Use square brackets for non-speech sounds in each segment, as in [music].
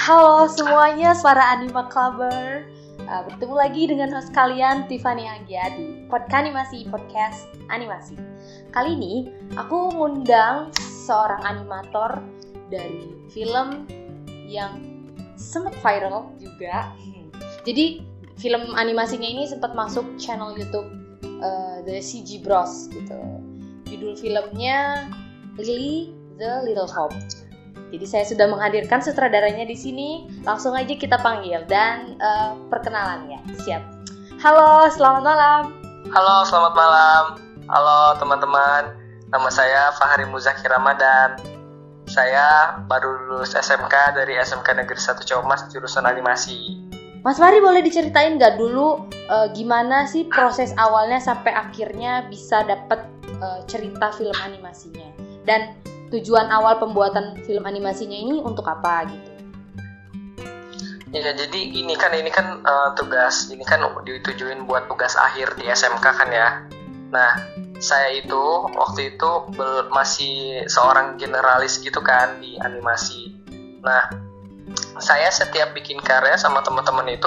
Halo semuanya, para anima clubber. Uh, bertemu lagi dengan host kalian Tiffany Anggia di Podkanimasi Podcast Animasi. Kali ini aku ngundang seorang animator dari film yang sempat viral juga. Jadi film animasinya ini sempat masuk channel YouTube uh, The CG Bros gitu. Judul filmnya Lily the Little Hope. Jadi saya sudah menghadirkan sutradaranya di sini. Langsung aja kita panggil dan uh, perkenalan ya. Siap. Halo, selamat malam. Halo, selamat malam. Halo teman-teman. Nama saya Fahri Muzakir Ramadan. Saya baru lulus SMK dari SMK Negeri 1 Comas jurusan animasi. Mas Fahri boleh diceritain nggak dulu uh, gimana sih proses awalnya sampai akhirnya bisa dapat uh, cerita film animasinya? Dan tujuan awal pembuatan film animasinya ini untuk apa gitu? Ya jadi ini kan ini kan uh, tugas ini kan ditujuin buat tugas akhir di SMK kan ya. Nah saya itu waktu itu masih seorang generalis gitu kan di animasi. Nah saya setiap bikin karya sama teman-teman itu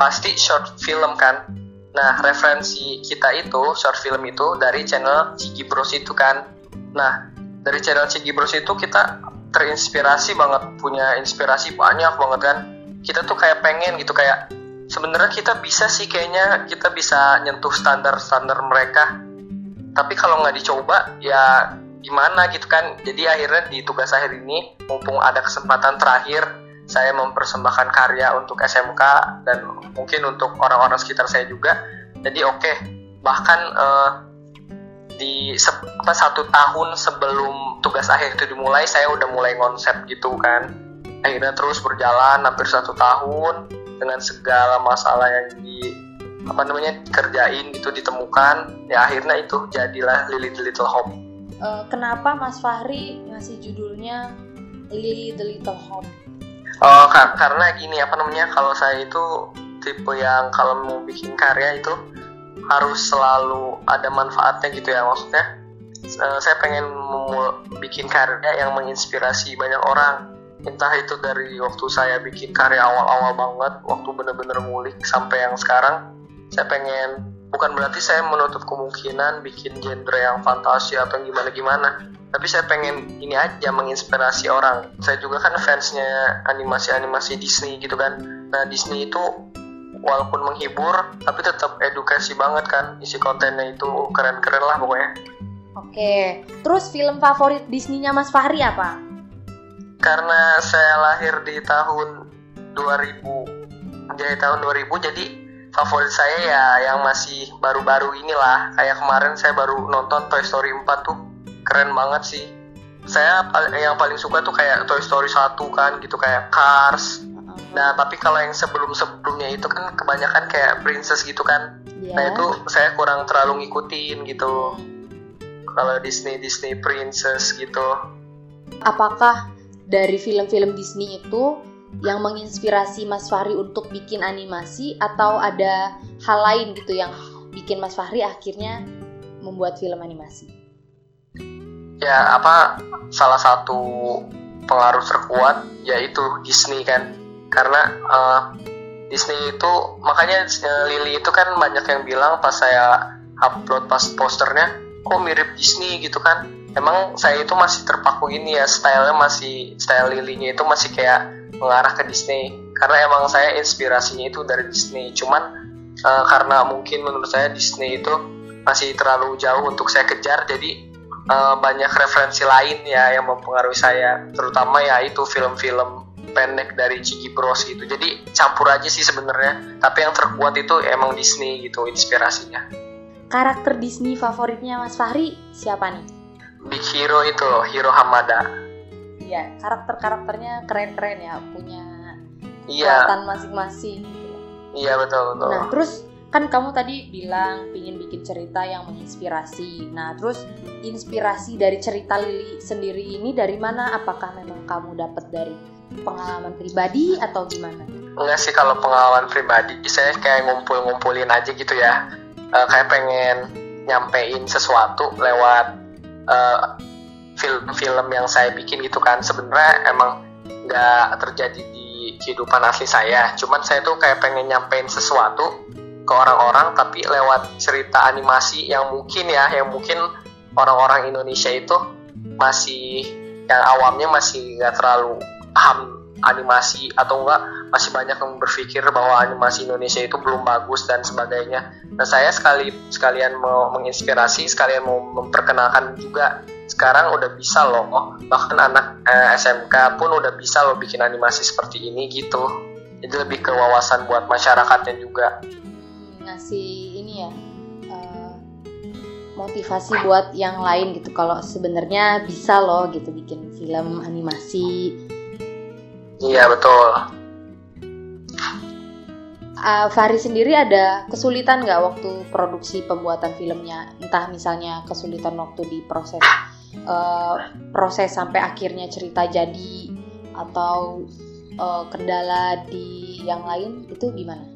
pasti short film kan. Nah referensi kita itu short film itu dari channel Ciki Bros itu kan. Nah dari channel Cigi Bros itu kita terinspirasi banget punya inspirasi banyak banget kan? Kita tuh kayak pengen gitu kayak sebenarnya kita bisa sih kayaknya kita bisa nyentuh standar-standar mereka. Tapi kalau nggak dicoba ya gimana gitu kan? Jadi akhirnya di tugas akhir ini mumpung ada kesempatan terakhir saya mempersembahkan karya untuk SMK dan mungkin untuk orang-orang sekitar saya juga. Jadi oke okay. bahkan uh, di satu tahun sebelum tugas akhir itu dimulai saya udah mulai konsep gitu kan. Akhirnya terus berjalan hampir satu tahun dengan segala masalah yang di apa namanya kerjain gitu ditemukan ya akhirnya itu jadilah Lily the Little Hope. Uh, kenapa Mas Fahri ngasih judulnya Lily the Little Hope? Oh kar karena gini apa namanya kalau saya itu tipe yang kalau mau bikin karya itu harus selalu ada manfaatnya gitu ya maksudnya uh, saya pengen bikin karya yang menginspirasi banyak orang. Entah itu dari waktu saya bikin karya awal-awal banget waktu bener-bener ngulik sampai yang sekarang saya pengen bukan berarti saya menutup kemungkinan bikin genre yang fantasi atau gimana-gimana tapi saya pengen ini aja menginspirasi orang. Saya juga kan fansnya animasi-animasi Disney gitu kan. Nah Disney itu walaupun menghibur tapi tetap edukasi banget kan isi kontennya itu keren-keren lah pokoknya. Oke terus film favorit Disney-nya Mas Fahri apa? Karena saya lahir di tahun 2000 jadi tahun 2000 jadi favorit saya ya yang masih baru-baru inilah. Kayak kemarin saya baru nonton Toy Story 4 tuh keren banget sih. Saya yang paling suka tuh kayak Toy Story 1 kan gitu kayak Cars Nah, tapi kalau yang sebelum-sebelumnya itu kan kebanyakan kayak princess gitu kan. Yeah. Nah, itu saya kurang terlalu ngikutin gitu. Kalau Disney Disney princess gitu. Apakah dari film-film Disney itu yang menginspirasi Mas Fahri untuk bikin animasi atau ada hal lain gitu yang bikin Mas Fahri akhirnya membuat film animasi? Ya, apa salah satu pengaruh terkuat yaitu Disney kan karena uh, Disney itu makanya Lily itu kan banyak yang bilang pas saya upload pas posternya kok mirip Disney gitu kan. Emang saya itu masih terpaku ini ya stylenya masih style Lilynya itu masih kayak mengarah ke Disney. Karena emang saya inspirasinya itu dari Disney. Cuman uh, karena mungkin menurut saya Disney itu masih terlalu jauh untuk saya kejar jadi uh, banyak referensi lain ya yang mempengaruhi saya. Terutama ya itu film-film pendek dari Ciki Bros gitu jadi campur aja sih sebenarnya tapi yang terkuat itu emang Disney gitu inspirasinya karakter Disney favoritnya Mas Fahri siapa nih Big Hero itu loh Hero Hamada iya karakter-karakternya keren-keren ya punya iya. masing-masing gitu. iya betul betul nah terus kan kamu tadi bilang pingin bikin cerita yang menginspirasi. Nah, terus inspirasi dari cerita Lili sendiri ini dari mana? Apakah memang kamu dapat dari pengalaman pribadi atau gimana? Enggak sih kalau pengalaman pribadi, saya kayak ngumpul-ngumpulin aja gitu ya. Uh, kayak pengen nyampein sesuatu lewat film film-film yang saya bikin gitu kan. Sebenarnya emang nggak terjadi di kehidupan asli saya cuman saya tuh kayak pengen nyampein sesuatu ke orang-orang tapi lewat cerita animasi yang mungkin ya yang mungkin orang-orang Indonesia itu masih yang awamnya masih nggak terlalu paham animasi atau enggak masih banyak yang berpikir bahwa animasi Indonesia itu belum bagus dan sebagainya. Nah saya sekali sekalian mau menginspirasi, sekalian mau memperkenalkan juga sekarang udah bisa loh bahkan anak eh, SMK pun udah bisa loh bikin animasi seperti ini gitu. Jadi lebih ke wawasan buat masyarakatnya juga. Ngasih ini ya uh, motivasi buat yang lain gitu. Kalau sebenarnya bisa loh gitu bikin film animasi Iya betul. Uh, Fahri sendiri ada kesulitan nggak waktu produksi pembuatan filmnya? Entah misalnya kesulitan waktu di proses uh, proses sampai akhirnya cerita jadi atau uh, kendala di yang lain itu gimana?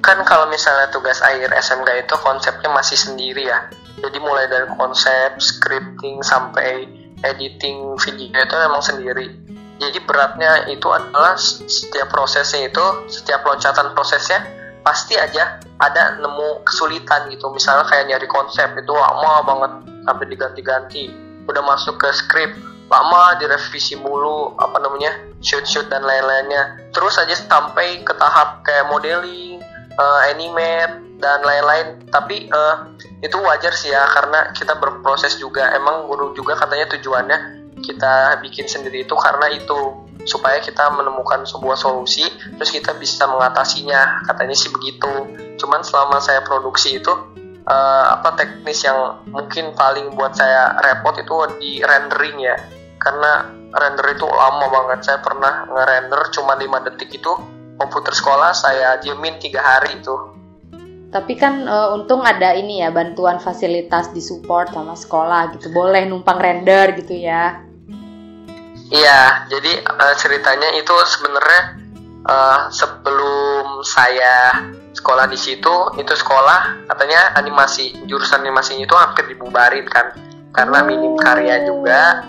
Kan kalau misalnya tugas akhir SMK itu konsepnya masih sendiri ya. Jadi mulai dari konsep, scripting sampai editing video itu memang sendiri jadi beratnya itu adalah setiap prosesnya itu setiap loncatan prosesnya pasti aja ada nemu kesulitan gitu. Misalnya kayak nyari konsep itu lama banget sampai diganti-ganti. Udah masuk ke skrip lama direvisi mulu apa namanya shoot-shoot dan lain-lainnya. Terus aja sampai ke tahap kayak modeling uh, animate dan lain-lain. Tapi uh, itu wajar sih ya karena kita berproses juga. Emang guru juga katanya tujuannya kita bikin sendiri itu karena itu. Supaya kita menemukan sebuah solusi terus kita bisa mengatasinya. Katanya sih begitu. Cuman selama saya produksi itu uh, apa teknis yang mungkin paling buat saya repot itu di rendering ya. Karena render itu lama banget. Saya pernah ngerender cuma 5 detik itu komputer sekolah saya diemin tiga hari itu. Tapi kan uh, untung ada ini ya bantuan fasilitas di support sama sekolah gitu. Boleh numpang render gitu ya Iya, jadi uh, ceritanya itu sebenarnya uh, sebelum saya sekolah di situ, itu sekolah katanya animasi jurusan animasi itu hampir dibubarin kan, karena minim karya juga.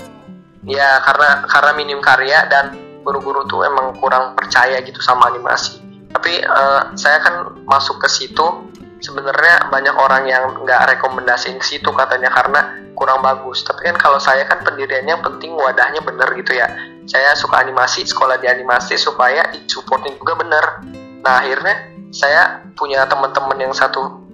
Ya karena karena minim karya dan guru-guru tuh emang kurang percaya gitu sama animasi. Tapi uh, saya kan masuk ke situ sebenarnya banyak orang yang nggak rekomendasiin situ katanya karena kurang bagus. Tapi kan kalau saya kan pendiriannya penting wadahnya bener gitu ya. Saya suka animasi sekolah di animasi supaya supporting juga bener. Nah akhirnya saya punya teman-teman yang satu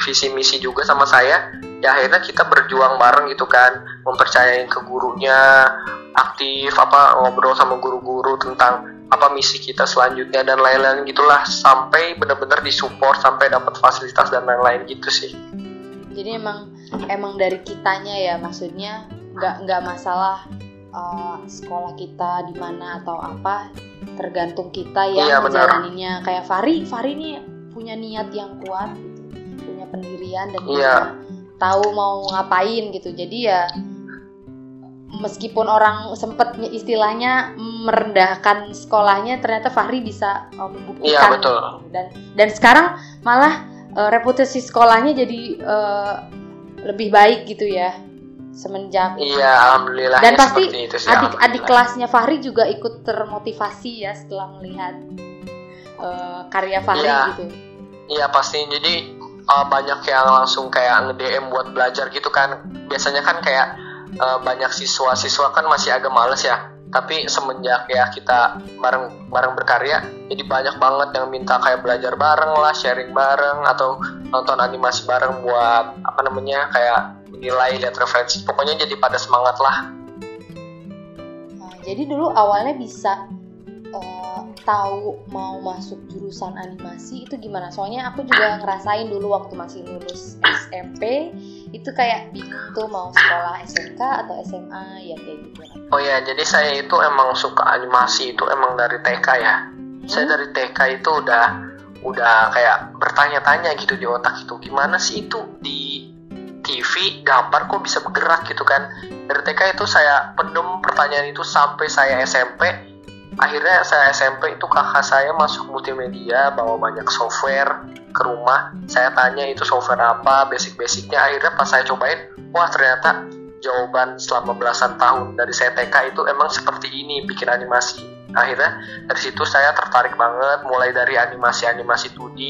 visi misi juga sama saya. Ya akhirnya kita berjuang bareng gitu kan. Mempercayain ke gurunya aktif apa ngobrol sama guru-guru tentang apa misi kita selanjutnya dan lain-lain gitulah sampai benar-benar disupport sampai dapat fasilitas dan lain-lain gitu sih. Jadi emang emang dari kitanya ya maksudnya nggak nggak masalah uh, sekolah kita di mana atau apa tergantung kita ya iya, menjalaninya kayak Fari Fari ini punya niat yang kuat gitu punya pendirian dan iya. tahu mau ngapain gitu. Jadi ya meskipun orang sempet istilahnya merendahkan sekolahnya ternyata Fahri bisa uh, membuktikan iya, betul. dan dan sekarang malah uh, reputasi sekolahnya jadi uh, lebih baik gitu ya semenjak. Iya alhamdulillah dan pasti sih, adik adik kelasnya Fahri juga ikut termotivasi ya setelah melihat uh, karya Fahri iya, gitu. Iya pasti. Jadi uh, banyak yang langsung kayak nge DM buat belajar gitu kan. Biasanya kan kayak uh, banyak siswa-siswa kan masih agak males ya. Tapi semenjak ya kita bareng bareng berkarya jadi banyak banget yang minta kayak belajar bareng lah sharing bareng atau nonton animasi bareng buat apa namanya kayak menilai lihat referensi. Pokoknya jadi pada semangat lah. Nah, jadi dulu awalnya bisa uh, tahu mau masuk jurusan animasi itu gimana? Soalnya aku juga ngerasain dulu waktu masih lulus SMP itu kayak bingung tuh mau sekolah SMK atau SMA ya kayak gitu. Oh ya jadi saya itu emang suka animasi itu emang dari TK ya. Hmm? saya dari TK itu udah udah kayak bertanya-tanya gitu di otak itu gimana sih itu di TV gambar kok bisa bergerak? gitu kan. Dari TK itu saya pendem pertanyaan itu sampai saya SMP akhirnya saya SMP itu kakak saya masuk multimedia bawa banyak software ke rumah. Saya tanya itu software apa basic-basicnya. Akhirnya pas saya cobain wah ternyata jawaban selama belasan tahun dari saya TK itu emang seperti ini bikin animasi. Akhirnya dari situ saya tertarik banget mulai dari animasi-animasi 2D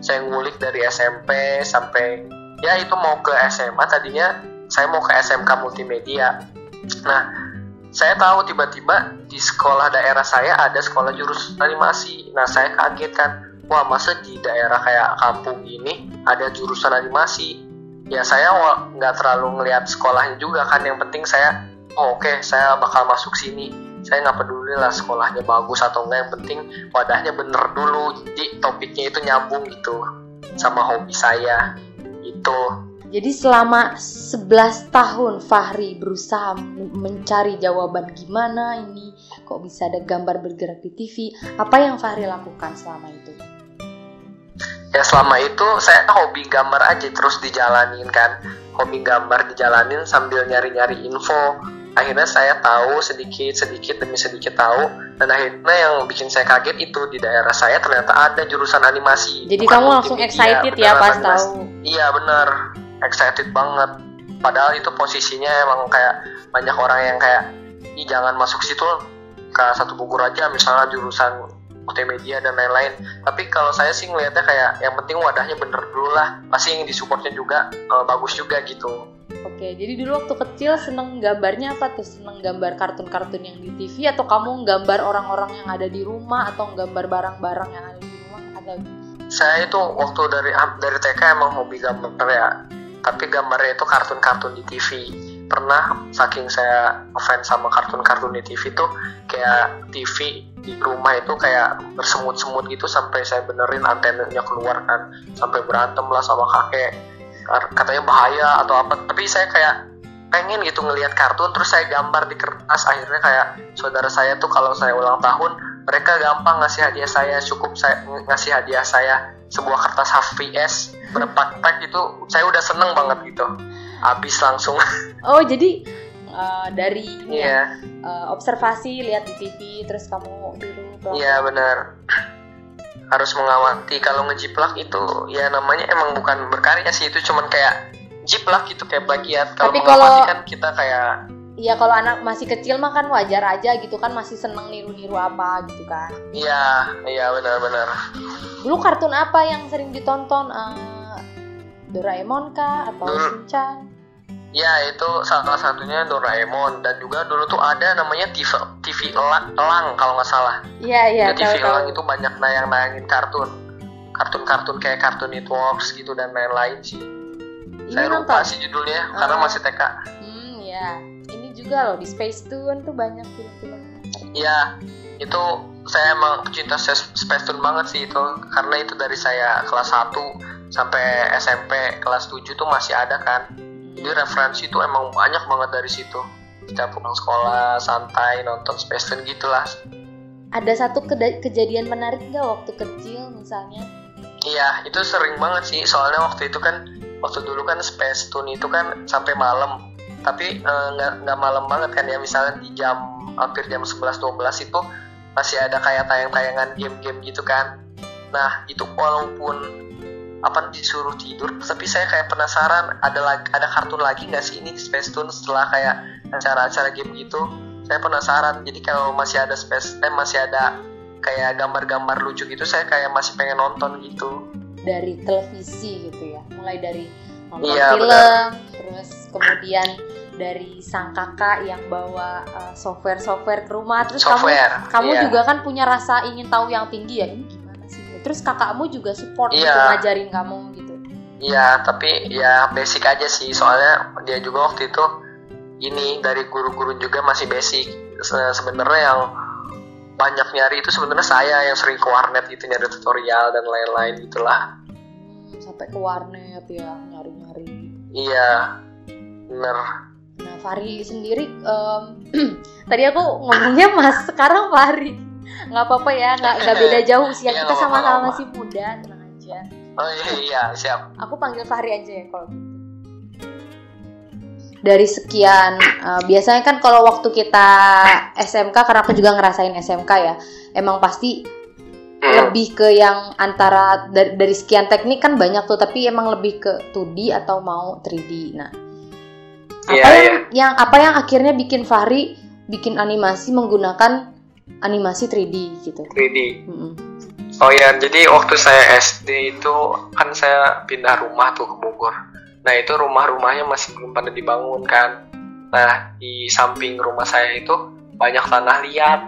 saya ngulik dari SMP sampai ya itu mau ke SMA tadinya saya mau ke SMK multimedia. Nah saya tahu tiba-tiba di sekolah daerah saya ada sekolah jurusan animasi. Nah saya kaget kan wah masa di daerah kayak kampung ini ada jurusan animasi? Ya saya nggak terlalu ngelihat sekolahnya juga kan. Yang penting saya oh, oke okay, saya bakal masuk sini. Saya nggak peduli lah sekolahnya bagus atau enggak yang penting wadahnya bener dulu. Jadi topiknya itu nyambung gitu sama hobi saya. Itu jadi selama 11 tahun Fahri berusaha mencari jawaban gimana ini kok bisa ada gambar bergerak di TV. Apa yang Fahri lakukan selama itu? Ya selama itu saya hobi gambar aja terus dijalanin kan. Hobi gambar dijalanin sambil nyari-nyari info. Akhirnya saya tahu sedikit-sedikit demi sedikit tahu dan akhirnya yang bikin saya kaget itu di daerah saya ternyata ada jurusan animasi. Jadi kamu langsung excited ya pas tahu. Iya benar excited banget. Padahal itu posisinya emang kayak banyak orang yang kayak ih jangan masuk situ ke satu buku aja misalnya jurusan multimedia dan lain-lain. Tapi kalau saya sih ngelihatnya kayak yang penting wadahnya bener dulu lah. Pasti yang disupportnya juga uh, bagus juga gitu. Oke, jadi dulu waktu kecil seneng gambarnya apa tuh? Seneng gambar kartun-kartun yang di TV atau kamu gambar orang-orang yang ada di rumah atau gambar barang-barang yang ada di rumah? Atau saya itu waktu dari dari TK emang hobi gambar ya tapi gambarnya itu kartun-kartun di TV pernah saking saya fans sama kartun-kartun di TV tuh kayak TV di rumah itu kayak bersemut-semut gitu sampai saya benerin antenanya keluar kan. Sampai berantem lah sama kakek. Katanya bahaya atau apa. Tapi saya kayak pengen gitu ngelihat kartun terus saya gambar di kertas. Akhirnya kayak saudara saya tuh kalau saya ulang tahun mereka gampang ngasih hadiah saya cukup saya ngasih hadiah saya sebuah kertas HVS berempat pack itu saya udah seneng banget gitu. Habis langsung. [laughs] Oh jadi uh, dari ini yeah. ya uh, observasi lihat di TV terus kamu dulu iya yeah, benar. [clears throat] Harus mengawati. Kalau ngejiplak itu ya namanya emang bukan berkarya sih itu cuman kayak jiplak gitu kayak bagian kalau mengawati kan kita kayak Iya kalau anak masih kecil mah kan wajar aja gitu kan masih seneng niru-niru apa gitu kan. Iya, iya benar-benar. Dulu kartun apa yang sering ditonton? Uh, Doraemon kah atau dulu, Shinchan? Ya itu salah satunya Doraemon dan juga dulu tuh ada namanya TV, TV Elang, Elang kalau nggak salah. Iya iya. TV tahu, Elang itu banyak nayang-nayangin kartun, kartun-kartun kayak Cartoon Networks gitu dan lain-lain sih. Ini Saya nonton? lupa sih judulnya uh, karena masih TK. Hmm ya juga loh di Space Tune tuh banyak film-film. Iya, itu saya emang pecinta Space Tune banget sih itu karena itu dari saya kelas 1 sampai SMP kelas 7 tuh masih ada kan. Jadi referensi itu emang banyak banget dari situ. Setiap pulang sekolah santai nonton Space Tune gitulah. Ada satu ke kejadian menarik nggak waktu kecil misalnya? Iya, itu sering banget sih. Soalnya waktu itu kan waktu dulu kan Space Tune itu kan sampai malam tapi eh, nggak uh, nggak malam banget kan ya. Misalnya di jam hampir jam 11-12 itu masih ada kayak tayang-tayangan game-game gitu kan. Nah itu walaupun apa disuruh tidur tapi saya kayak penasaran ada lagi ada kartun lagi nggak sih ini di Space Tune setelah kayak acara-acara game gitu? Saya penasaran. Jadi kalau masih ada Space eh masih ada kayak gambar-gambar lucu gitu saya kayak masih pengen nonton gitu. Dari televisi gitu ya. Mulai dari nonton iya, film benar. terus kemudian dari sang kakak yang bawa uh, software-software ke rumah terus software, kamu kamu iya. juga kan punya rasa ingin tahu yang tinggi ya ini gimana sih? Terus kakakmu juga support iya. gitu ngajarin kamu gitu? Iya tapi ya basic aja sih soalnya dia juga waktu itu ini dari guru-guru juga masih basic. Sebenarnya yang banyak nyari itu sebenarnya saya yang sering ke warnet gitu nyari tutorial dan lain-lain gitulah. Hmm, sampai ke warnet ya nyari-nyari. Iya bener. Nah Fahri sendiri um, [clears throat] tadi aku ngomongnya mas sekarang Fahri. Nggak apa-apa ya nggak nggak beda [laughs] jauh usia iya, kita sama-sama masih muda tenang aja. Oh iya, iya siap. Aku panggil Fahri aja ya kalau gitu. Dari sekian uh, biasanya kan kalau waktu kita SMK karena aku juga ngerasain SMK ya emang pasti lebih ke yang antara dari, dari sekian teknik kan banyak tuh tapi emang lebih ke 2D atau mau 3D. Nah apa yeah, yang, yeah. yang apa yang akhirnya bikin Fahri bikin animasi menggunakan animasi 3D gitu 3D. Mm-mm. Oh ya, jadi waktu saya SD itu kan saya pindah rumah tuh ke Bogor. Nah itu rumah-rumahnya masih belum pada dibangun kan. Nah di samping rumah saya itu banyak tanah liat.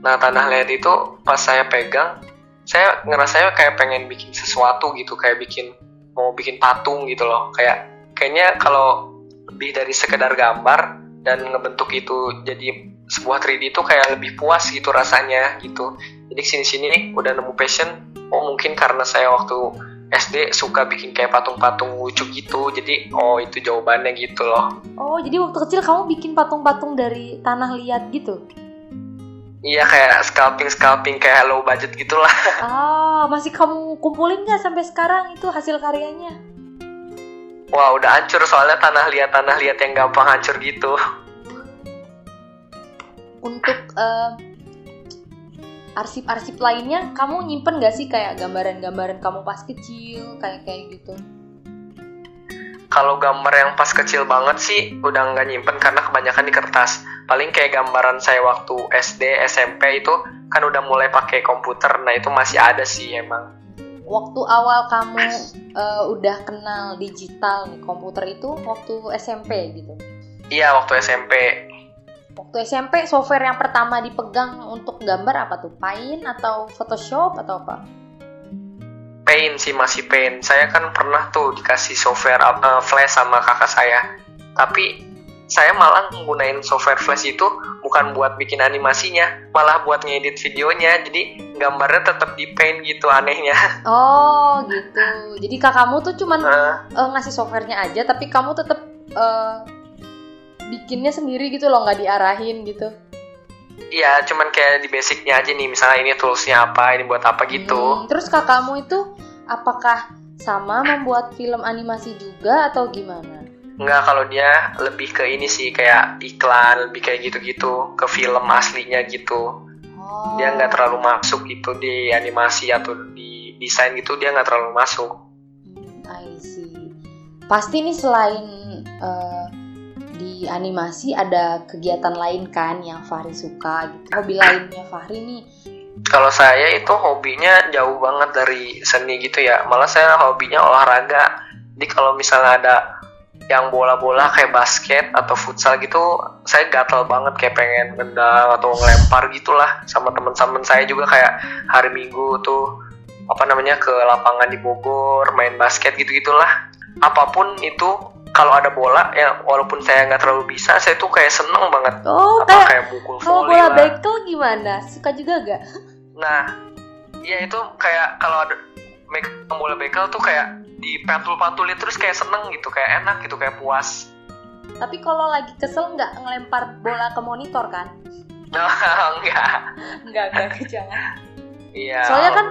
Nah tanah liat itu pas saya pegang, saya ngerasa kayak pengen bikin sesuatu gitu, kayak bikin mau bikin patung gitu loh. Kayak kayaknya kalau lebih dari sekedar gambar dan ngebentuk itu jadi sebuah 3D itu kayak lebih puas gitu rasanya gitu. Jadi sini-sini nih udah nemu passion. Oh mungkin karena saya waktu SD suka bikin kayak patung-patung lucu gitu. Jadi oh itu jawabannya gitu loh. Oh jadi waktu kecil kamu bikin patung-patung dari tanah liat gitu? Iya kayak scalping scalping kayak low budget gitulah. [laughs] Ah masih kamu kumpulin nggak sampai sekarang itu hasil karyanya wah udah hancur soalnya tanah liat tanah liat yang gampang hancur gitu. Untuk eh, arsip-arsip lainnya kamu nyimpen gak sih kayak gambaran-gambaran kamu pas kecil kayak kayak gitu? Kalau gambar yang pas kecil banget sih udah nggak nyimpen karena kebanyakan di kertas. Paling kayak gambaran saya waktu SD SMP itu kan udah mulai pakai komputer. Nah itu masih ada sih emang waktu awal kamu eh, udah kenal digital nih komputer itu waktu SMP gitu iya waktu SMP waktu SMP software yang pertama dipegang untuk gambar apa tuh Paint atau Photoshop atau apa Paint sih masih Paint. Saya kan pernah tuh dikasih software uh, Flash sama kakak saya. Tapi saya malah menggunakan software Flash itu bukan buat bikin animasinya, malah buat ngedit videonya. Jadi gambarnya tetap di Paint gitu anehnya. [laughs] oh gitu jadi kakakmu tuh cuman Uh, eh, ngasih softwarenya aja tapi kamu tetap eh, bikinnya sendiri gitu loh nggak diarahin gitu Iya, cuman kayak di basicnya aja nih. Misalnya ini toolsnya apa, ini buat apa gitu. Hmm, terus kakakmu itu apakah sama membuat film animasi juga atau gimana Enggak, kalau dia lebih ke ini sih kayak iklan, lebih kayak gitu-gitu, ke film aslinya gitu. oh Dia nggak terlalu masuk gitu di animasi atau di desain gitu, dia nggak terlalu masuk. Hmm, I see. Pasti nih selain eh, di animasi ada kegiatan lain kan yang Fahri suka gitu. Hobi lainnya Fahri nih. Kalau saya itu hobinya jauh banget dari seni gitu ya. Malah saya hobinya olahraga. Jadi kalau misalnya ada yang bola-bola kayak basket atau futsal gitu, saya gatel banget kayak pengen nendang atau ngelempar gitulah sama teman-teman saya juga kayak hari Minggu tuh apa namanya ke lapangan di Bogor main basket gitu gitulah. Apa pun itu kalau ada bola ya walaupun saya nggak terlalu bisa, saya tuh kayak seneng banget. Oh, Apa kayak kayak mukul kalau bola lah. bekel gimana? Suka juga gak? Nah, ya itu kayak kalau ada make bola bekel tuh kayak dipantul-pantulin terus kayak seneng gitu, kayak enak gitu, kayak puas. Tapi kalau lagi kesel nggak ngelempar bola ke monitor kan? Nah, [laughs] enggak. Enggak, enggak, [laughs] jangan. Iya, Soalnya kan-.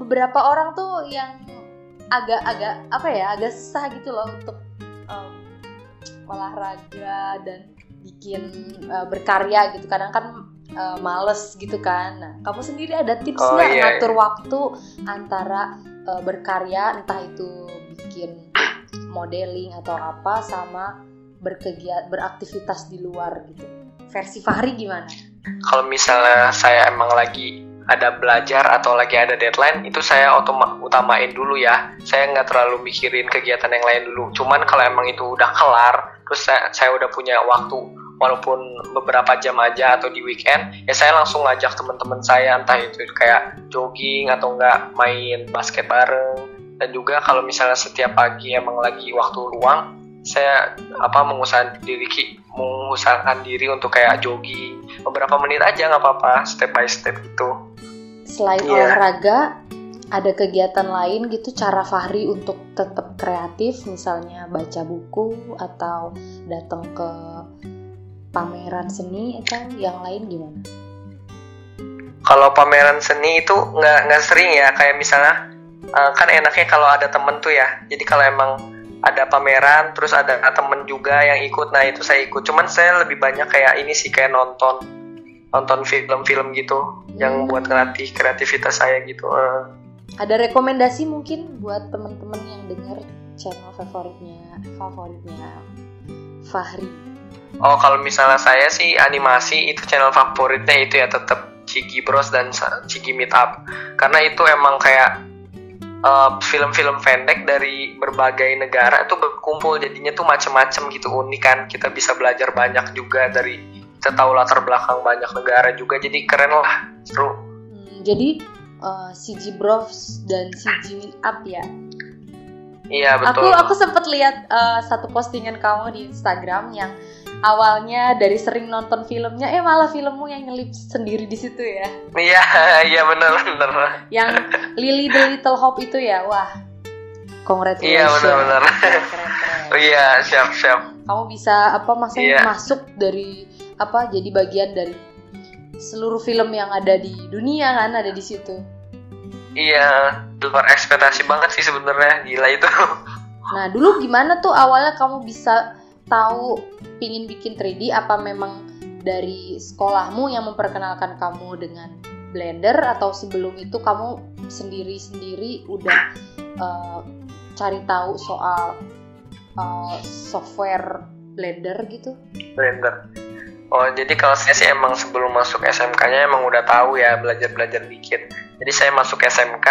Beberapa orang tuh yang agak-agak apa ya, agak susah gitu loh untuk em, olahraga dan bikin eh, berkarya gitu. Kadang kan eh, males gitu kan. Nah, kamu sendiri ada tips Oh, nggak iya, ngatur waktu antara eh, berkarya, entah itu bikin modeling atau apa, sama berkegiatan beraktivitas di luar gitu. Versi Fahri gimana? Kalau misalnya saya emang lagi ada belajar atau lagi ada deadline, itu saya otoma- utamain dulu ya. Saya nggak terlalu mikirin kegiatan yang lain dulu. Cuman kalau emang itu udah kelar, terus saya, saya udah punya waktu, walaupun beberapa jam aja atau di weekend, ya saya langsung ngajak teman-teman saya, entah itu kayak jogging atau enggak main basket bareng. Dan juga kalau misalnya setiap pagi emang lagi waktu luang, saya apa mengusahakan diri mengusahakan diri untuk kayak jogging beberapa menit aja nggak apa-apa step by step gitu Selain Iya. olahraga, ada kegiatan lain gitu cara Fahri untuk tetap kreatif, misalnya baca buku atau datang ke pameran seni atau yang lain gimana? kalau pameran seni itu nggak nggak sering ya. Kayak misalnya eh, kan enaknya kalau ada temen tuh ya. Jadi kalau emang ada pameran terus ada temen juga yang ikut nah itu saya ikut. Cuman saya lebih banyak kayak ini sih kayak nonton nonton film-film gitu yang Hmm. buat ngelatih kreativitas saya gitu Eh, Ada rekomendasi mungkin buat teman-teman yang dengar channel favoritnya favoritnya Fahri Oh kalau misalnya saya sih animasi itu channel favoritnya itu ya tetap Cigi Bros dan Cigi Meetup karena itu emang kayak uh, film-film pendek dari berbagai negara itu berkumpul jadinya tuh macem-macem gitu unik kan. Kita bisa belajar banyak juga dari kita tahu latar belakang banyak negara juga jadi keren lah seru. Hmm, jadi uh, Cigi Bros dan Cigi Meetup ya Iya betul. Aku aku sempat lihat uh, satu postingan kamu di Instagram yang awalnya dari sering nonton filmnya, eh malah filmmu yang nyelip sendiri di situ ya? Iya [laughs] iya benar benar. Yang Lily the Little Hope itu ya, wah. Congratulations. Iya benar benar. [laughs] Oh iya siap siap. Kamu bisa apa maksudnya iya. masuk dari apa jadi bagian dari seluruh film yang ada di dunia kan ada di situ. Iya, luar ekspektasi banget sih sebenarnya, gila itu. [laughs] Nah, dulu gimana tuh awalnya kamu bisa tahu pingin bikin 3D apa memang dari sekolahmu yang memperkenalkan kamu dengan Blender atau sebelum itu kamu sendiri-sendiri udah uh, cari tahu soal uh, software Blender gitu? Blender. Oh, jadi kalau saya sih emang sebelum masuk SMK-nya emang udah tahu ya belajar-belajar dikit jadi saya masuk SMK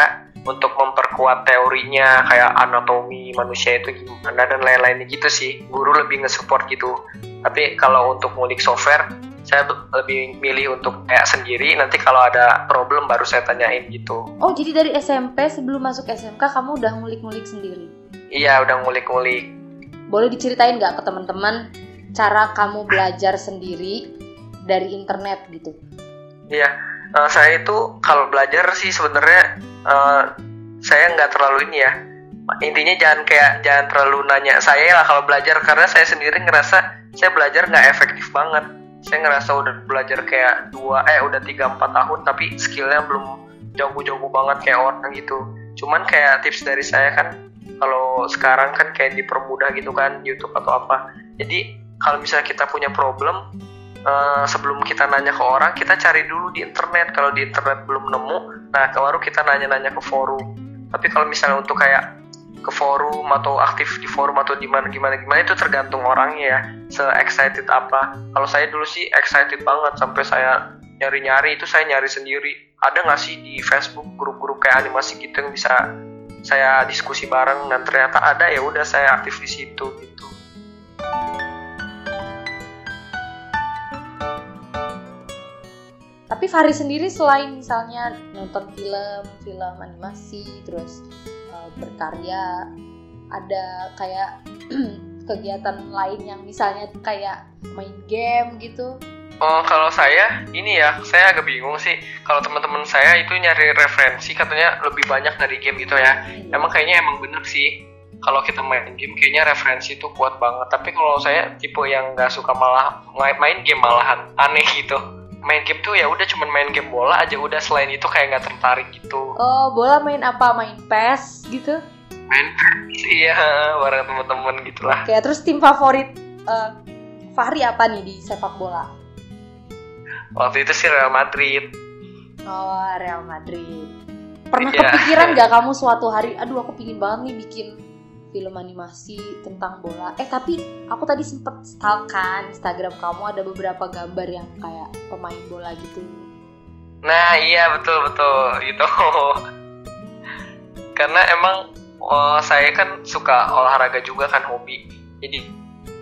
untuk memperkuat teorinya kayak anatomi manusia itu gimana dan lain-lainnya gitu sih. Guru lebih nge-support gitu. Tapi kalau untuk ngulik software, saya lebih milih untuk kayak sendiri. Nanti kalau ada problem baru saya tanyain gitu. Oh, jadi dari SMP sebelum masuk SMK kamu udah ngulik-ngulik sendiri? Iya, udah ngulik-ngulik. Boleh diceritain nggak ke teman-teman cara kamu belajar sendiri dari internet gitu? Iya, uh, saya itu kalau belajar sih sebenarnya uh, saya nggak terlalu ini ya. Intinya jangan kayak jangan terlalu nanya saya lah kalau belajar karena saya sendiri ngerasa saya belajar nggak efektif banget. Saya ngerasa udah belajar kayak dua eh udah tiga empat tahun tapi skillnya belum jauh-jauh banget kayak orang gitu. Cuman kayak tips dari saya kan kalau sekarang kan kayak dipermudah gitu kan YouTube atau apa. Jadi kalau misalnya kita punya problem uh, sebelum kita nanya ke orang kita cari dulu di internet. Kalau di internet belum nemu nah baru kita nanya-nanya ke forum. Tapi kalau misalnya untuk kayak ke forum atau aktif di forum atau di mana gimana gimana itu tergantung orangnya ya. Se excited apa. Kalau saya dulu sih excited banget sampai saya nyari-nyari itu saya nyari sendiri. Ada nggak sih di Facebook grup-grup kayak animasi gitu yang bisa saya diskusi bareng? Dan ternyata ada ya udah saya aktif di situ gitu tapi Fahri sendiri selain misalnya nonton film film animasi terus uh, berkarya ada kayak [clears throat] kegiatan lain yang misalnya kayak main game gitu? Oh kalau saya ini ya saya agak bingung sih. Kalau teman-teman saya itu nyari referensi katanya lebih banyak dari game gitu ya. Hmm. emang kayaknya emang bener sih. Kalau kita main game kayaknya referensi itu kuat banget. Tapi kalau saya tipe yang nggak suka malah main game malahan aneh gitu main game tuh ya udah cuman main game bola aja udah selain itu kayak nggak tertarik gitu. Oh bola main apa? Main PES gitu? Main PES iya [laughs] bareng teman-teman gitulah. Kayak terus tim favorit uh, Fahri apa nih di sepak bola? Waktu itu sih Real Madrid. Oh Real Madrid. Pernah yeah. kepikiran gak [laughs] kamu suatu hari aduh aku pingin banget nih bikin film animasi tentang bola. Eh tapi aku tadi sempet stalkan Instagram kamu ada beberapa gambar yang kayak pemain bola gitu. Nah iya betul betul itu. [laughs] Karena emang oh, saya kan suka olahraga juga kan hobi. Jadi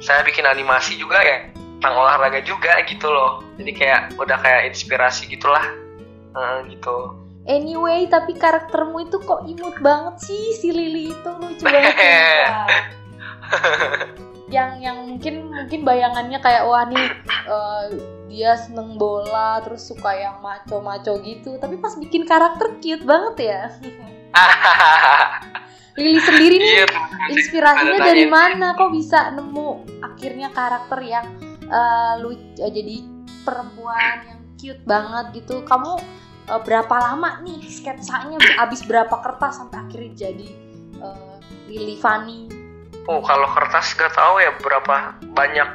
saya bikin animasi juga ya tentang olahraga juga gitu loh. Jadi kayak udah kayak inspirasi gitulah. Uh, gitu Anyway, tapi karaktermu itu kok imut banget sih si Lily itu lucu banget. [laughs] yang yang mungkin mungkin bayangannya kayak wah nih uh, dia seneng bola terus suka yang maco-maco gitu, tapi pas bikin karakter cute banget ya. [laughs] Lily sendiri nih iya, inspirasinya dari mana? Kok bisa nemu akhirnya karakter yang uh, lucu jadi perempuan yang cute banget gitu? Kamu uh, berapa lama nih sketsanya habis berapa kertas sampai akhirnya jadi uh, Lily Fanny? Oh kalau kertas gak tahu ya berapa banyak.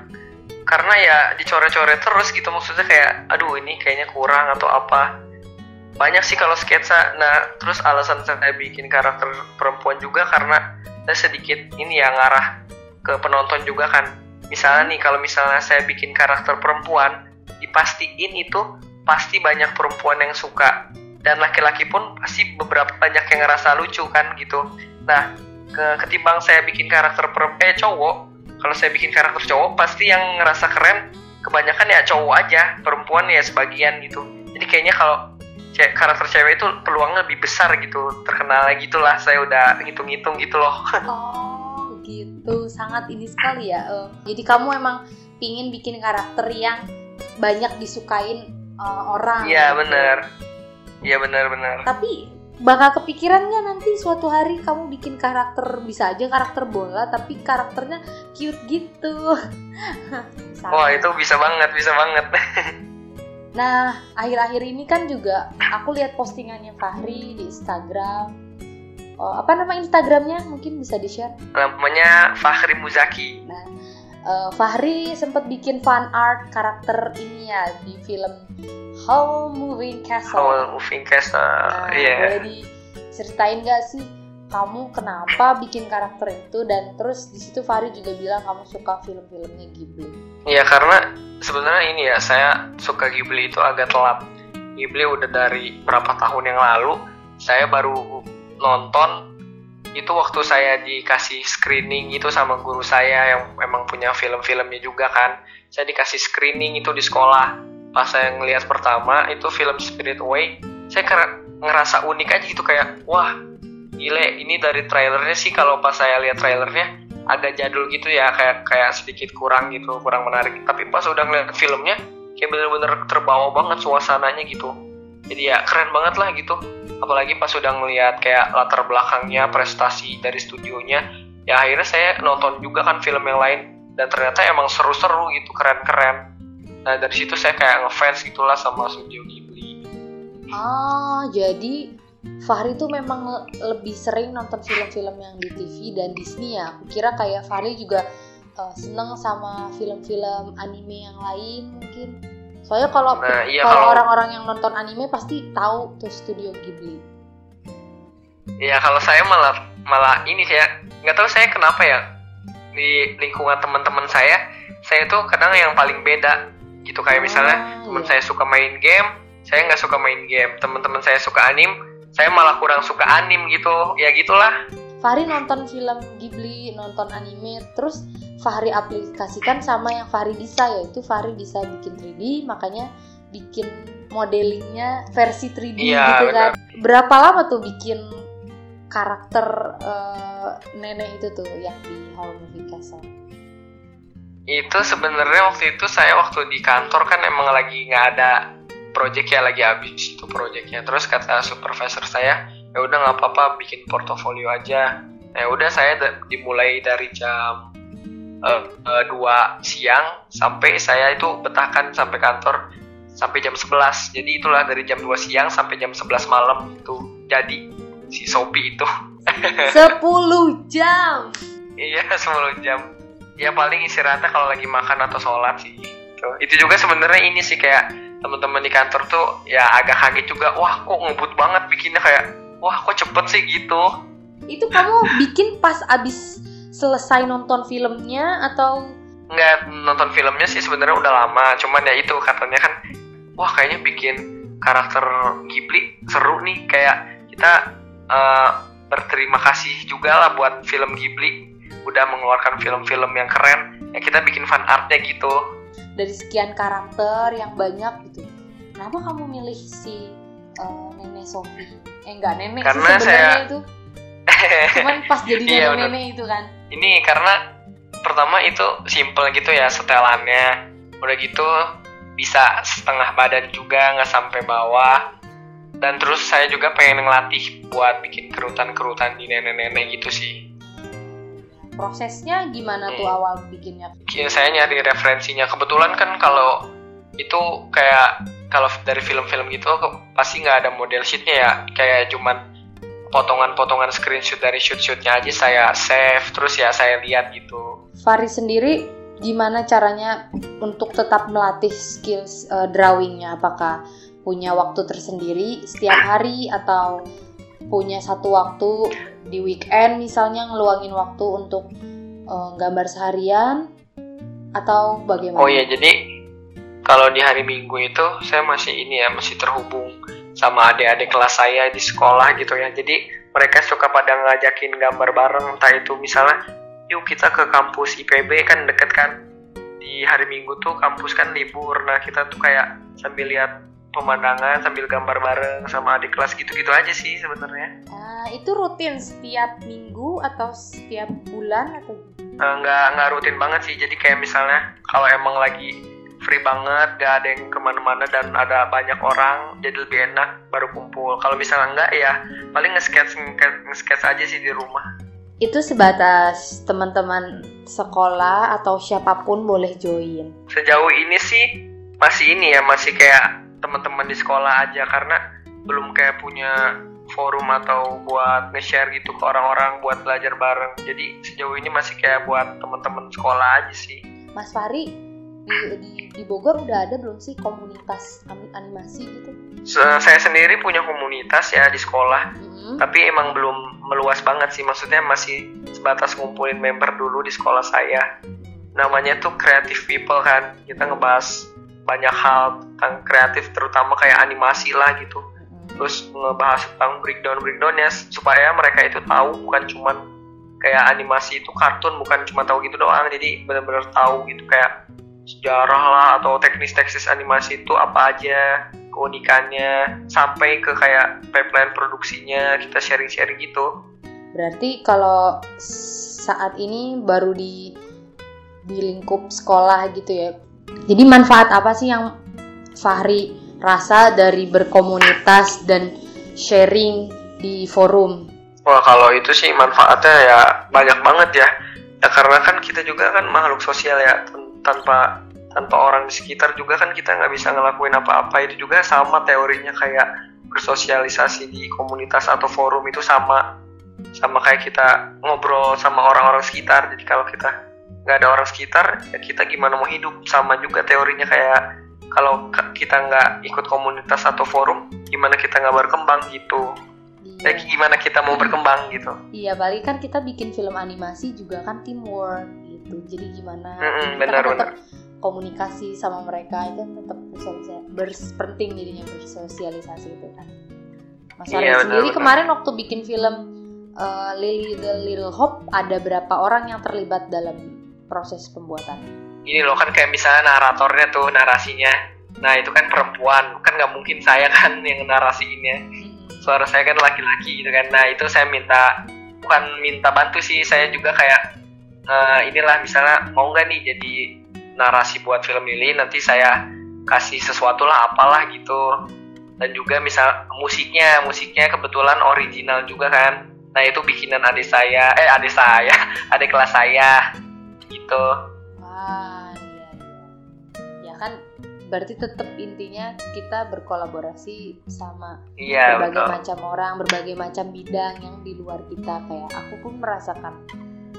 Karena ya dicoret-coret terus gitu maksudnya kayak aduh ini kayaknya kurang atau apa. Banyak sih kalau sketsa. Nah terus alasan saya bikin karakter perempuan juga karena saya sedikit ini ya ngarah ke penonton juga kan. Misalnya nih kalau misalnya saya bikin karakter perempuan dipastiin itu pasti banyak perempuan yang suka. Dan laki-laki pun pasti beberapa banyak yang ngerasa lucu kan gitu. Nah ke, ketimbang saya bikin karakter perempuan eh cowok kalau saya bikin karakter cowok pasti yang ngerasa keren kebanyakan ya cowok aja perempuan ya sebagian gitu. Jadi kayaknya kalau ce karakter cewek itu peluangnya lebih besar gitu. Terkenal gitulah saya udah ngitung-ngitung gitu loh. [laughs] Oh gitu. Sangat ini sekali ya uh, jadi kamu emang pingin bikin karakter yang banyak disukain uh, orang iya gitu. bener iya bener-bener tapi bakal kepikiran nggak nanti suatu hari kamu bikin karakter bisa aja karakter bola tapi karakternya cute gitu? [laughs] Wah itu bisa banget bisa banget. [laughs] Nah akhir-akhir ini kan juga aku lihat postingannya Fahri di Instagram. Oh, apa nama Instagramnya? Mungkin bisa di share namanya Fahri Muzaki. Nah uh, Fahri sempat bikin fan art karakter ini ya di film How Moving Castle. How Moving Castle, nah, iya. Yeah. Boleh diceritain gak sih kamu kenapa bikin karakter itu dan terus di situ Fahri juga bilang kamu suka film-filmnya Ghibli. Iya karena sebenarnya ini ya saya suka Ghibli itu agak telat. Ghibli udah dari berapa tahun yang lalu saya baru nonton itu waktu saya dikasih screening itu sama guru saya yang emang punya film-filmnya juga kan. Saya dikasih screening itu di sekolah. Pas saya ngelihat pertama itu film Spirit Away saya ngerasa unik aja gitu kayak wah gile ini dari trailernya sih. Kalau pas saya lihat trailernya agak jadul gitu ya kayak kayak sedikit kurang gitu kurang menarik. Tapi pas udah ngeliat filmnya kayak bener-bener terbawa banget suasananya gitu jadi ya keren banget lah gitu. Apalagi pas sudah ngeliat kayak latar belakangnya prestasi dari studionya ya akhirnya saya nonton juga kan film yang lain. Dan ternyata emang seru-seru gitu keren-keren. Nah dari situ saya kayak ngefans gitulah sama studio Ghibli. Ah jadi Fahri tuh memang lebih sering nonton film-film yang di TV dan Disney ya? Aku kira kayak Fahri juga uh, seneng sama film-film anime yang lain mungkin Soalnya kalau nah, iya, kalau orang-orang yang nonton anime pasti tahu tuh studio Ghibli. Iya kalau saya malah malah ini saya nggak tahu saya kenapa ya di lingkungan teman-teman saya saya tuh kadang yang paling beda gitu kayak misalnya oh, teman iya. saya suka main game saya nggak suka main game teman-teman saya suka anim saya malah kurang suka anim gitu ya gitulah Fahri nonton film Ghibli nonton anime terus Fahri aplikasikan sama yang Fahri bisa yaitu Fahri bisa bikin 3D makanya bikin modelingnya versi 3D ya, gitu kan. Bener. Berapa lama tuh bikin karakter uh, nenek itu tuh yang di How Movie Castle? Itu sebenarnya waktu itu saya waktu di kantor kan emang lagi nggak ada project ya lagi habis itu projectnya. Terus kata supervisor saya, ya udah nggak apa-apa bikin portofolio aja. Ya udah saya dimulai dari jam uh, uh, dua siang sampai saya itu betahkan sampai kantor sampai jam 11 jadi itulah dari jam 2 siang sampai jam 11 malam itu jadi si Sopi itu. [laughs] 10 jam. Iya 10 jam. Ya paling istirahatnya kalau lagi makan atau sholat sih gitu. itu juga sebenarnya ini sih kayak teman-teman di kantor tuh ya agak kaget juga wah kok ngebut banget bikinnya kayak wah kok cepet sih gitu. Itu kamu bikin pas abis selesai nonton filmnya atau? Nggak nonton filmnya sih sebenarnya udah lama cuman ya itu katanya kan wah kayaknya bikin karakter Ghibli seru nih kayak kita uh, berterima kasih juga lah buat film Ghibli udah mengeluarkan film-film yang keren ya kita bikin fan artnya gitu. Dari sekian karakter yang banyak gitu. Kenapa kamu milih si uh, nenek Sophie? Eh enggak nenek karena sih sebenarnya saya... itu. [laughs] Cuman pas jadi iya, nenek-nenek itu kan ini karena pertama itu simple gitu ya setelannya. Udah gitu bisa setengah badan juga nggak sampai bawah. Dan terus saya juga pengen ngelatih buat bikin kerutan-kerutan di nenek-nenek gitu sih. Prosesnya gimana hmm. tuh awal bikinnya? Ya, saya nyari referensinya. Kebetulan kan kalau itu kayak kalau dari film-film gitu pasti nggak ada model sheetnya ya. Kayak cuman potongan-potongan screenshot dari shoot-shootnya aja saya save terus ya saya lihat gitu. Fari sendiri gimana caranya untuk tetap melatih skills uh, drawingnya? Apakah punya waktu tersendiri setiap hari atau punya satu waktu di weekend misalnya ngeluangin waktu untuk uh, gambar seharian? atau bagaimana? Oh iya, jadi kalau di hari Minggu itu saya masih ini ya, masih terhubung sama adik-adik kelas saya di sekolah gitu ya. Jadi mereka suka pada ngajakin gambar bareng, entah itu misalnya, yuk kita ke kampus IPB kan deket kan. Di hari Minggu tuh kampus kan libur, nah kita tuh kayak sambil lihat pemandangan sambil gambar bareng sama adik kelas gitu-gitu aja sih sebenarnya. Ah, itu rutin setiap minggu atau setiap bulan atau? Uh, nggak nggak rutin banget sih. Jadi kayak misalnya kalau emang lagi free banget, gak ada yang ke mana-mana dan ada banyak orang, jadi lebih enak baru kumpul. Kalau misalnya enggak ya paling nge-sketch nge-sketch aja sih di rumah. Itu sebatas teman-teman sekolah atau siapa pun boleh join. Sejauh ini sih masih ini ya masih kayak teman-teman di sekolah aja karena belum kayak punya forum atau buat nge-share gitu ke orang-orang buat belajar bareng. Jadi sejauh ini masih kayak buat teman-teman sekolah aja sih. Mas Fari di, di, di Bogor udah ada belum sih komunitas animasi gitu? Saya sendiri punya komunitas ya di sekolah, mm-hmm. tapi emang belum meluas banget sih. Maksudnya masih sebatas ngumpulin member dulu di sekolah saya. Namanya tuh Creative People kan. Kita ngebahas banyak hal tentang kreatif terutama kayak animasi lah gitu terus ngebahas tentang breakdown breakdownnya supaya mereka itu tahu bukan cuman kayak animasi itu kartun bukan cuma tahu gitu doang jadi benar-benar tahu gitu kayak sejarah lah atau teknis-teknis animasi itu apa aja keunikannya sampai ke kayak pipeline produksinya kita sharing-sharing gitu berarti kalau saat ini baru di di lingkup sekolah gitu ya jadi manfaat apa sih yang Fahri rasa dari berkomunitas dan sharing di forum? Wah kalau itu sih manfaatnya ya banyak banget ya. Ya karena kan kita juga kan makhluk sosial ya tanpa tanpa orang di sekitar juga kan kita nggak bisa ngelakuin apa-apa. Itu juga sama teorinya kayak bersosialisasi di komunitas atau forum itu sama sama kayak kita ngobrol sama orang-orang sekitar. Jadi kalau kita nggak ada orang sekitar ya kita gimana mau hidup? Sama juga teorinya kayak kalau kita nggak ikut komunitas atau forum gimana kita nggak berkembang gitu? Iya. ya gimana kita mau berkembang gitu? Iya balik kan kita bikin film animasi juga kan teamwork gitu jadi gimana mm -hmm, benar, benar. komunikasi sama mereka itu tetap berpenting jadinya bersosialisasi itu kan Mas iya, sendiri benar. kemarin waktu bikin film uh, Lily the Little Hope ada berapa orang yang terlibat dalam proses pembuatan? Ini loh kan kayak misalnya naratornya tuh narasinya, nah itu kan perempuan, kan nggak mungkin saya kan [laughs] yang narasiinnya. Hmm. Suara saya kan laki-laki gitu kan. Nah itu saya minta bukan minta bantu sih, saya juga kayak uh, inilah misalnya mau nggak nih jadi narasi buat film ini nanti saya kasih sesuatu lah apalah gitu. Dan juga misal musiknya musiknya kebetulan original juga kan. Nah itu bikinan adik saya eh adik saya [laughs] adik kelas saya gitu. Ah iya iya. Ya kan berarti tetap intinya kita berkolaborasi sama iya, berbagai betul. macam orang berbagai macam bidang yang di luar kita. Kayak aku pun merasakan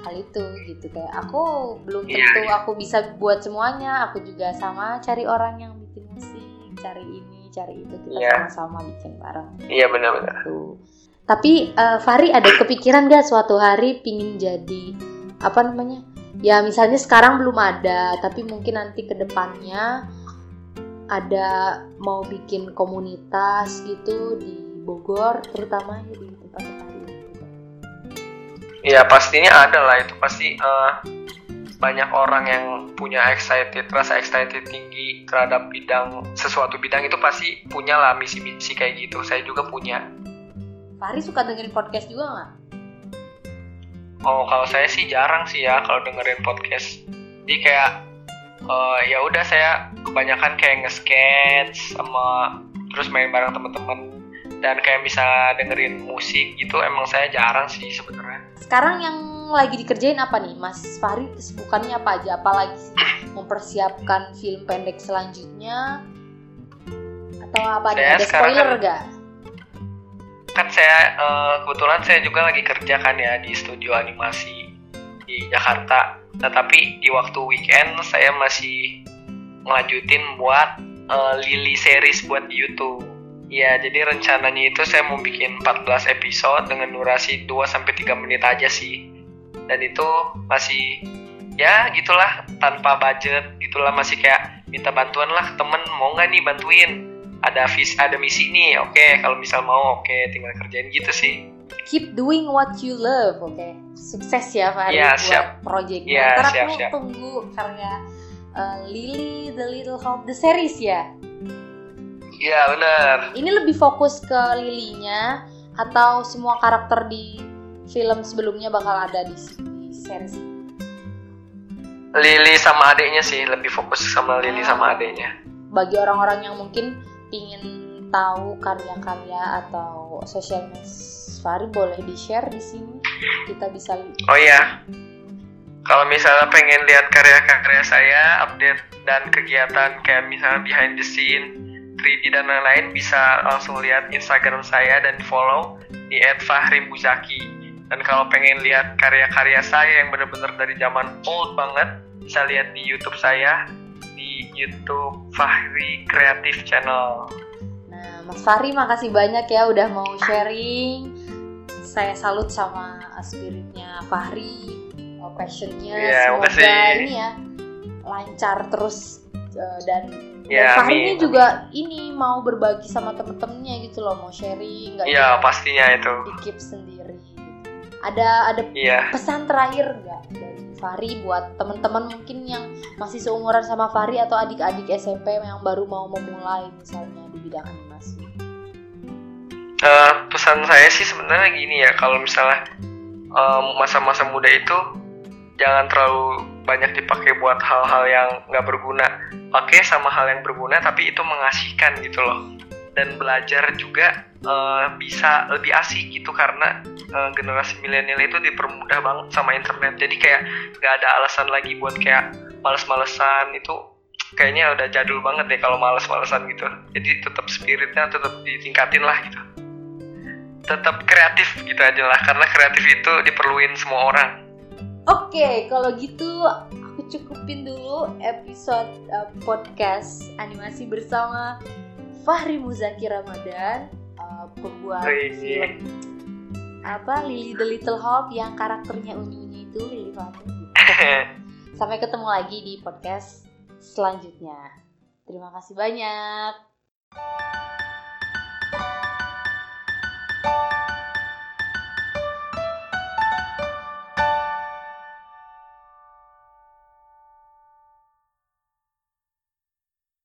hal itu gitu kayak aku belum iya, tentu iya, aku bisa buat semuanya aku juga sama cari orang yang bikin musik cari ini cari itu kita iya. sama-sama bikin bareng iya benar-benar gitu. tapi uh, Fari ada kepikiran gak suatu hari pingin jadi apa namanya ya misalnya sekarang belum ada tapi mungkin nanti ke depannya ada mau bikin komunitas gitu di Bogor terutama di tempat Iya pastinya ada lah itu pasti uh, banyak orang yang punya excited rasa excited tinggi terhadap bidang sesuatu bidang itu pasti punya lah misi-misi kayak gitu saya juga punya Fahri suka dengerin podcast juga nggak? Oh kalau saya sih jarang sih ya kalau dengerin podcast. Jadi kayak uh, ya udah saya kebanyakan kayak nge-sketch sama terus main bareng teman-teman dan kayak bisa dengerin musik gitu emang saya jarang sih sebenarnya. Sekarang yang lagi dikerjain apa nih Mas Fahri kesibukannya apa aja apalagi sih mempersiapkan film pendek selanjutnya atau apa saya ada spoiler kan, gak? kan saya uh, kebetulan saya juga lagi kerja kan ya di studio animasi di Jakarta. Nah tapi di waktu weekend saya masih ngelanjutin buat uh, Lily series buat YouTube. Ya, jadi rencananya itu saya mau bikin 14 episode dengan durasi 2 sampai 3 menit aja sih. Dan itu masih ya gitulah tanpa budget gitulah masih kayak minta bantuan lah temen mau nggak nih bantuin ada vis ada misi nih oke kalau misal mau oke tinggal kerjain gitu sih keep doing what you love oke okay? sukses ya Fahri ya, buat siap. projectnya ya, ntar siap, aku siap. tunggu karya uh, Lily the Little Hope the series ya Iya benar. ini lebih fokus ke Lilynya atau semua karakter di film sebelumnya bakal ada di, di series ini? Lily sama adeknya sih lebih fokus sama Lily sama adeknya. bagi orang-orang yang mungkin ingin tahu karya-karya atau social media Fahri boleh di share di sini kita bisa Oh iya. Kalau misalnya pengen lihat karya-karya saya, update dan kegiatan kayak misalnya behind the scene, 3D dan lain-lain bisa langsung lihat Instagram saya dan follow di @fahrimuzaki. Dan kalau pengen lihat karya-karya saya yang benar-benar dari zaman old banget, bisa lihat di YouTube saya di YouTube Fahri Creative Channel. Nah, Mas Fahri makasih banyak ya udah mau sharing. Saya salut sama spiritnya Fahri, uh, passionnya. Iya, Semoga makasih. ini ya lancar terus uh, dan Ya, dan Fahri ini juga ini mau berbagi sama temen-temennya gitu loh, mau sharing, nggak Iya, pastinya itu. di keep sendiri. Gitu. Ada ada Iya. pesan terakhir nggak dari Fahri buat teman-teman mungkin yang masih seumuran sama Fahri atau adik-adik SMP yang baru mau memulai misalnya di bidang animasi? Eh, pesan saya sih sebenarnya gini ya kalau misalnya em, masa-masa muda itu jangan terlalu banyak dipakai buat hal-hal yang nggak berguna. Pakai sama hal yang berguna tapi itu mengasihkan gitu loh. Dan belajar juga eh, bisa lebih asik gitu karena eh, generasi milenial itu dipermudah banget sama internet. Jadi kayak nggak ada alasan lagi buat kayak males-malesan. Itu kayaknya udah jadul banget deh kalau males-malesan gitu. Jadi tetap spiritnya tetap ditingkatin lah gitu. Tetap kreatif gitu aja lah karena kreatif itu diperluin semua orang Oke, okay, kalau gitu aku cukupin dulu episode uh, podcast animasi bersama Fahri Muzaki Ramadan, uh, pembuat film apa Lily the Little Hope yang karakternya unyu-unyu itu Lily Fahri. [laughs] Sampai ketemu lagi di podcast selanjutnya. Terima kasih banyak.